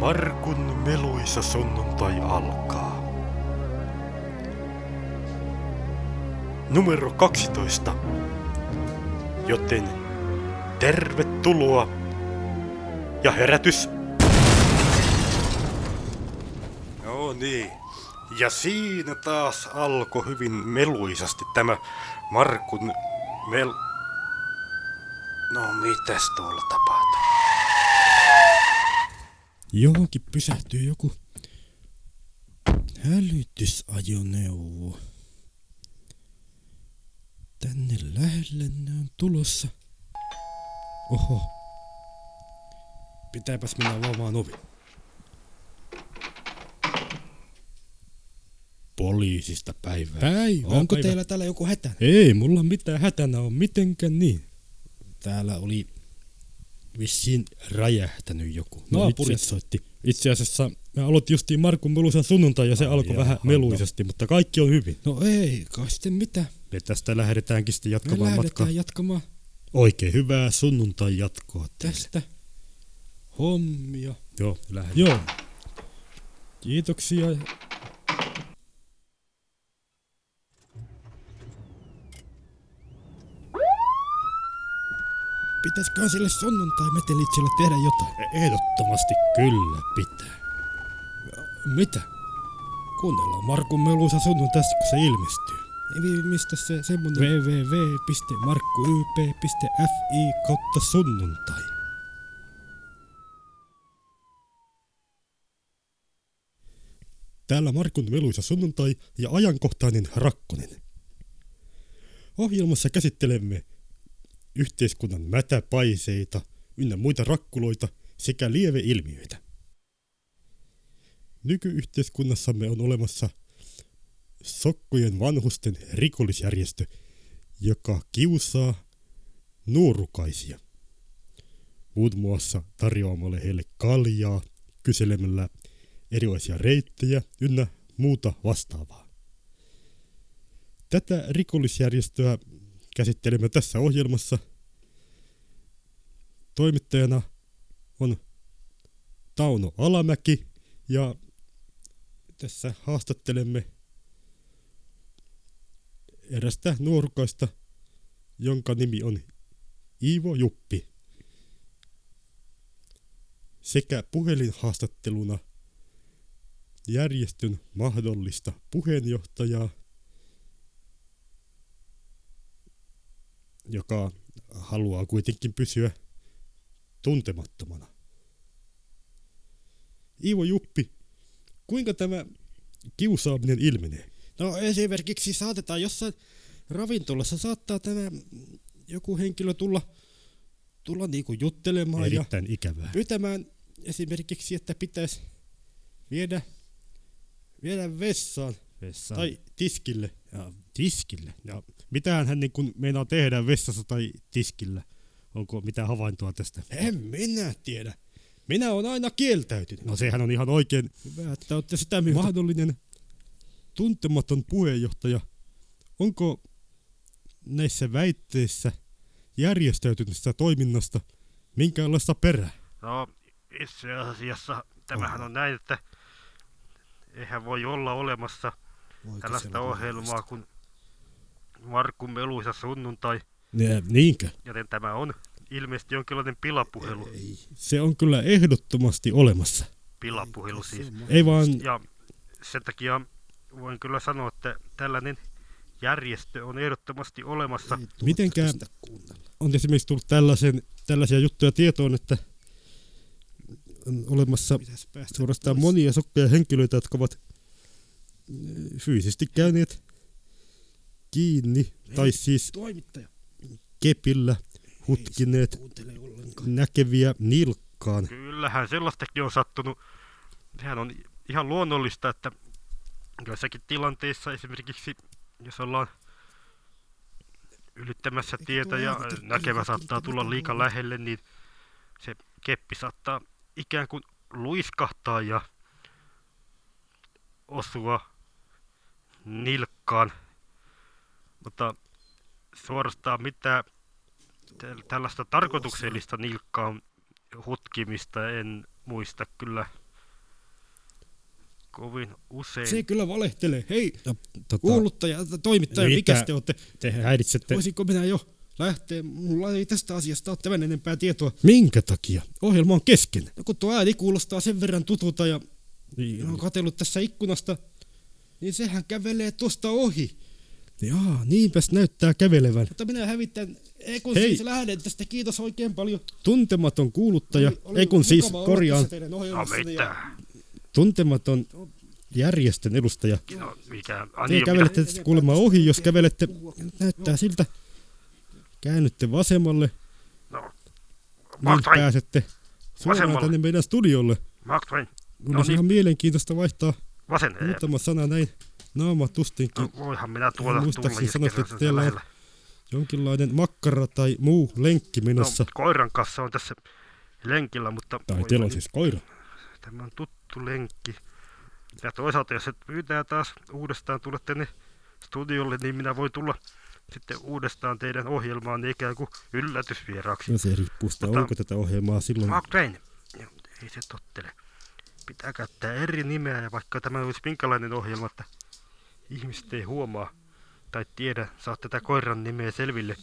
Markun meluisa sunnuntai alkaa. Numero 12. Joten tervetuloa ja herätys. No niin. Ja siinä taas alkoi hyvin meluisasti tämä Markun mel... No mitäs tuolla tapahtuu? Johonkin pysähtyy joku hälytysajoneuvo. Tänne lähelle ne on tulossa. Oho. Pitääpäs mennä avaamaan ovi. Poliisista päivää. Päivä. Onko päivä. teillä täällä joku hätä? Ei mulla mitään hätänä on mitenkään niin. Täällä oli vissiin räjähtänyt joku. No, Naapurit itse, soitti. Itse asiassa me aloitin justiin Markun meluisan sunnuntai ja se Ai alkoi vähän no. meluisesti, mutta kaikki on hyvin. No ei, kai sitten mitä. Me tästä lähdetäänkin sitten Me jatkamaan lähdetään matkaa. jatkamaan Oikein hyvää sunnuntai jatkoa teille. tästä hommia. Joo, lähdetään. Joo. Kiitoksia. Pitäisikö sille sunnuntai-metelitsille tehdä jotain? Ehdottomasti kyllä pitää. Mitä? Kuunnellaan Markun meluisa sunnuntai tästä, kun se ilmestyy. Ei, mistä se semmonen... www.markkuyp.fi kautta sunnuntai. Täällä Markun meluisa sunnuntai ja ajankohtainen rakkonen. Ohjelmassa käsittelemme yhteiskunnan mätäpaiseita ynnä muita rakkuloita sekä lieveilmiöitä. Nykyyhteiskunnassamme on olemassa sokkojen vanhusten rikollisjärjestö, joka kiusaa nuorukaisia. Muun muassa tarjoamalla heille kaljaa, kyselemällä erilaisia reittejä ynnä muuta vastaavaa. Tätä rikollisjärjestöä käsittelemme tässä ohjelmassa. Toimittajana on Tauno Alamäki ja tässä haastattelemme erästä nuorukaista, jonka nimi on Iivo Juppi. Sekä puhelinhaastatteluna järjestön mahdollista puheenjohtajaa, joka haluaa kuitenkin pysyä tuntemattomana. Iivo Juppi, kuinka tämä kiusaaminen ilmenee? No esimerkiksi saatetaan jossain ravintolassa saattaa tämä joku henkilö tulla, tulla niinku juttelemaan ja Erittäin ikävää. pyytämään esimerkiksi, että pitäisi viedä, viedä vessaan Vessaan. tai tiskille. ja tiskille. Ja mitähän hän niin meinaa tehdä vessassa tai tiskillä? Onko mitään havaintoa tästä? En minä tiedä. Minä olen aina kieltäytynyt. No sehän on ihan oikein Hyvä, että olette sitä mieltä. mahdollinen tuntematon puheenjohtaja. Onko näissä väitteissä järjestäytyneestä toiminnasta minkäänlaista perää? No, itse asiassa tämähän on näin, että eihän voi olla olemassa tällaista ohjelmaa kuin Markku Meluisa sunnuntai, Ja, niinkö? joten tämä on ilmeisesti jonkinlainen pilapuhelu. Se on kyllä ehdottomasti olemassa. Pilapuhelu siis. Ei vaan, Ja sen takia voin kyllä sanoa, että tällainen järjestö on ehdottomasti olemassa. mitenkään on esimerkiksi tullut tällaisen, tällaisia juttuja tietoon, että on olemassa suorastaan monia sokkeja henkilöitä, jotka ovat eh, fyysisesti käyneet kiinni, tai siis Toimittaja. Kepillä hutkineet näkeviä nilkkaan. Kyllähän sellaistakin on sattunut. Sehän on ihan luonnollista, että joissakin tilanteissa esimerkiksi, jos ollaan ylittämässä tietä ja näkevä saattaa tulla liika lähelle, niin se keppi saattaa ikään kuin luiskahtaa ja osua nilkkaan. Mutta suorastaan mitään tällaista tarkoituksellista nilkkaan hutkimista en muista kyllä kovin usein. Se kyllä valehtelee. Hei, No, tota, kuuluttaja, toimittaja, Mitä? mikä te olette? te häiritsette. Voisinko minä jo lähteä? Mulla ei tästä asiasta ole tämän enempää tietoa. Minkä takia? Ohjelma on kesken. No kun tuo ääni kuulostaa sen verran tutulta ja Niin, on katsellut tässä ikkunasta, niin sehän kävelee tuosta ohi. Jaa, niinpäs näyttää kävelevän. Mutta minä hävittän, ei kun Hei. siis lähden tästä, kiitos oikein paljon. Tuntematon kuuluttaja, Oli- oli ei kun siis korjaan, No ja- mitä? tuntematon järjestön edustaja. No mikä? Te Ah, niin, kävelette mitä? tästä kuulemma ohi, jos kävelette, näyttää siltä. Käännytte vasemmalle, No. niin pääsette suoraan Vasemmalle. tänne meidän studiolle. Mark Twain. No olisi niin. ihan mielenkiintoista vaihtaa Vasen. muutama sana näin naamatustinkin. No, voihan minä tuoda muistaakseni kerran että teillä on jonkinlainen makkara tai muu lenkki menossa. No, koiran kanssa on tässä lenkillä, mutta tai voi- teillä on siis koira. tämä on tuttu lenkki. Ja toisaalta, jos et pyytää taas uudestaan tulla tänne studiolle, niin minä voin tulla sitten uudestaan teidän ohjelmaan niin ikään kuin yllätysvieraaksi. No se riippuu sitä, Mutta- onko tätä ohjelmaa silloin. Mark Twain. Ei se tottele. Pitää käyttää eri nimeä ja vaikka tämä olisi minkälainen ohjelma, että ihmiset ei huomaa tai tiedä, saa tätä koiran nimeä selville.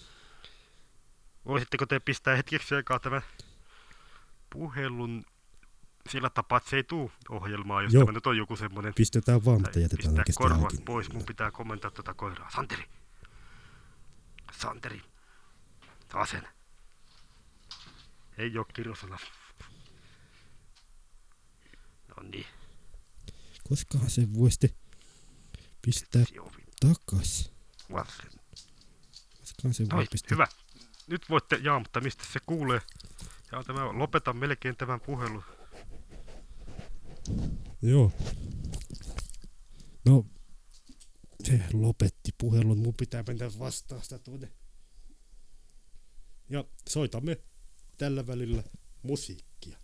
Voisitteko te pistää hetkeksi aikaa tämän puhelun sillä tapaa, että se ei tuu ohjelmaa, jos Joo. tämä nyt on joku semmoinen. Pistetään vaan, mutta jätetään pistää korvat pois, mun pitää kommentoida tuota koiraa. Santeri! Santeri! Asen! Ei oo kirjosana. No niin, Koskahan se voisitte pistää takas? Koskahan se voi pistää? hyvä. Nyt voitte jaamuttaa, mistä se kuulee. Ja tämä, lopetan melkein tämän puhelun. Joo. No, se lopetti puhelun. Mun pitää mennä vastaan sitä tuonne. Ja soitamme tällä välillä musiikkia.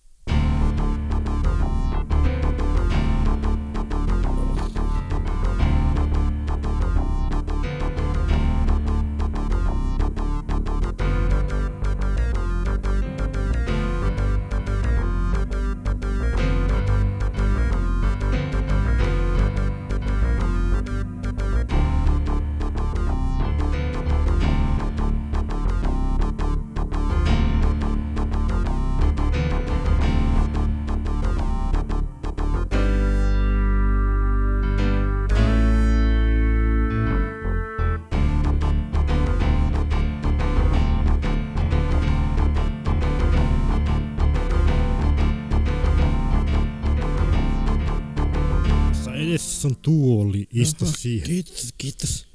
Tässä on tuoli, istu Jaha, siihen. Kiitos, kiitos.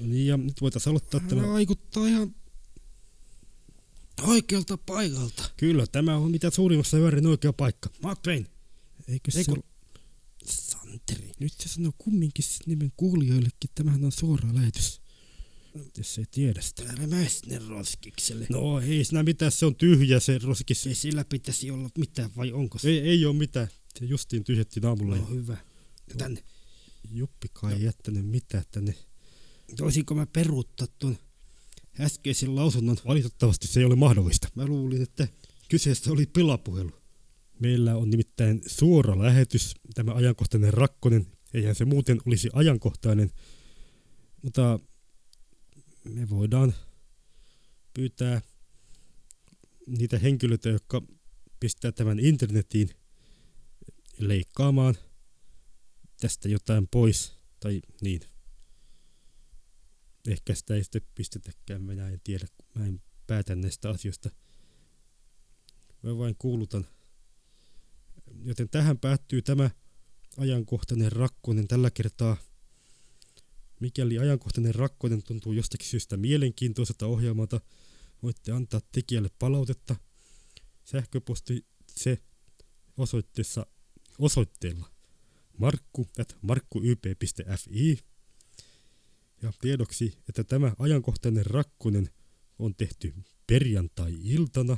Niin, ja nyt voitaisiin aloittaa tämä. Vaikuttaa ihan oikealta paikalta. Kyllä, tämä on mitä suurimmassa määrin oikea paikka. Mark Twain. Eikö se Eikö- ole... Santeri. Nyt se sanoo kumminkin sen nimen kuulijoillekin. Tämähän on suora lähetys. Jos ei tiedä sitä. Täällä Mäsnen roskikselle. No ei siinä mitään, se on tyhjä se roskis. Ei sillä pitäisi olla mitään vai onko se? Ei, ei ole mitään. Se justiin tyhjettiin aamulla. No hyvä. Ja tänne. Juppikaan ei jättänyt mitään tänne. Voisinko mä peruuttaa tuon äskeisen lausunnon? Valitettavasti se ei ole mahdollista. Mä luulin, että kyseessä oli pilapuhelu. Meillä on nimittäin suora lähetys, tämä ajankohtainen rakkonen. Eihän se muuten olisi ajankohtainen. Mutta me voidaan pyytää niitä henkilöitä, jotka pistää tämän internetiin leikkaamaan tästä jotain pois. Tai niin. Ehkä sitä ei sitten pistetäkään, minä en tiedä, kun mä en päätä näistä asioista. Mä vain kuulutan. Joten tähän päättyy tämä ajankohtainen rakkonen tällä kertaa. Mikäli ajankohtainen rakkonen tuntuu jostakin syystä mielenkiintoiselta ohjelmalta, voitte antaa tekijälle palautetta. Sähköposti se osoitteessa osoitteella markku at markkuyp.fi. Ja tiedoksi, että tämä ajankohtainen rakkonen on tehty perjantai-iltana